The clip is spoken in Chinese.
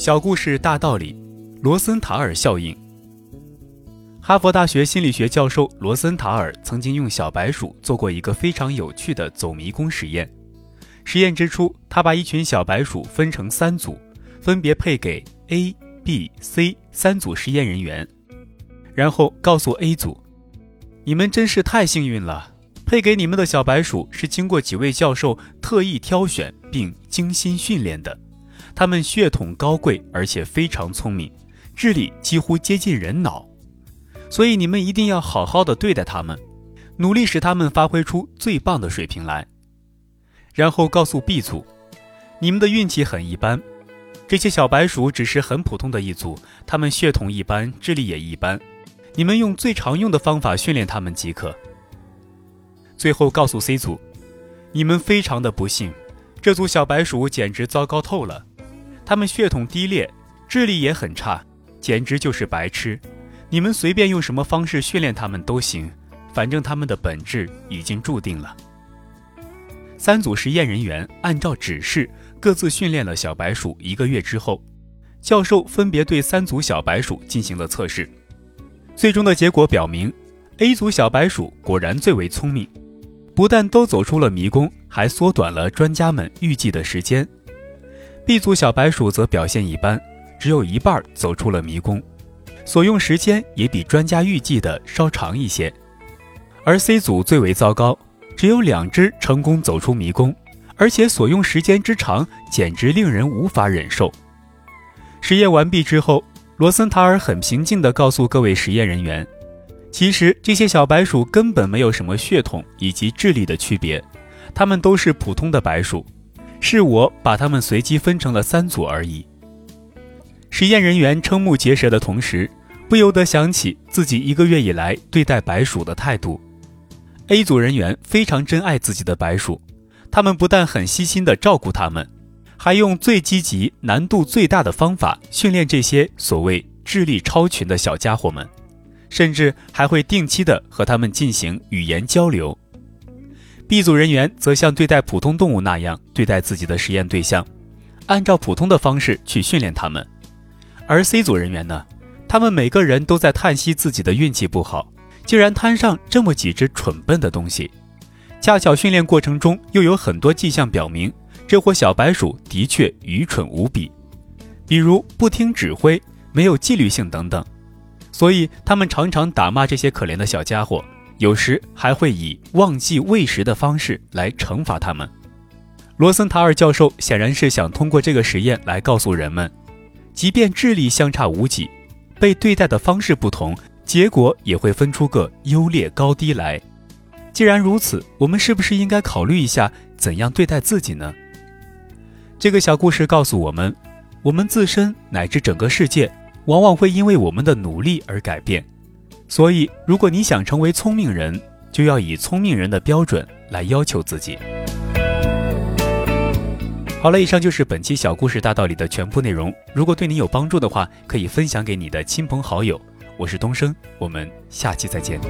小故事大道理，罗森塔尔效应。哈佛大学心理学教授罗森塔尔曾经用小白鼠做过一个非常有趣的走迷宫实验。实验之初，他把一群小白鼠分成三组，分别配给 A、B、C 三组实验人员，然后告诉 A 组：“你们真是太幸运了，配给你们的小白鼠是经过几位教授特意挑选并精心训练的。”他们血统高贵，而且非常聪明，智力几乎接近人脑，所以你们一定要好好的对待他们，努力使他们发挥出最棒的水平来。然后告诉 B 组，你们的运气很一般，这些小白鼠只是很普通的一组，他们血统一般，智力也一般，你们用最常用的方法训练他们即可。最后告诉 C 组，你们非常的不幸，这组小白鼠简直糟糕透了。他们血统低劣，智力也很差，简直就是白痴。你们随便用什么方式训练他们都行，反正他们的本质已经注定了。三组实验人员按照指示各自训练了小白鼠一个月之后，教授分别对三组小白鼠进行了测试。最终的结果表明，A 组小白鼠果然最为聪明，不但都走出了迷宫，还缩短了专家们预计的时间。B 组小白鼠则表现一般，只有一半走出了迷宫，所用时间也比专家预计的稍长一些。而 C 组最为糟糕，只有两只成功走出迷宫，而且所用时间之长简直令人无法忍受。实验完毕之后，罗森塔尔很平静地告诉各位实验人员：“其实这些小白鼠根本没有什么血统以及智力的区别，它们都是普通的白鼠。”是我把他们随机分成了三组而已。实验人员瞠目结舌的同时，不由得想起自己一个月以来对待白鼠的态度。A 组人员非常珍爱自己的白鼠，他们不但很细心地照顾它们，还用最积极、难度最大的方法训练这些所谓智力超群的小家伙们，甚至还会定期地和他们进行语言交流。B 组人员则像对待普通动物那样对待自己的实验对象，按照普通的方式去训练他们。而 C 组人员呢，他们每个人都在叹息自己的运气不好，竟然摊上这么几只蠢笨的东西。恰巧训练过程中又有很多迹象表明，这伙小白鼠的确愚蠢无比，比如不听指挥、没有纪律性等等。所以他们常常打骂这些可怜的小家伙。有时还会以忘记喂食的方式来惩罚他们。罗森塔尔教授显然是想通过这个实验来告诉人们，即便智力相差无几，被对待的方式不同，结果也会分出个优劣高低来。既然如此，我们是不是应该考虑一下怎样对待自己呢？这个小故事告诉我们，我们自身乃至整个世界，往往会因为我们的努力而改变。所以，如果你想成为聪明人，就要以聪明人的标准来要求自己。好了，以上就是本期小故事大道理的全部内容。如果对你有帮助的话，可以分享给你的亲朋好友。我是东升，我们下期再见。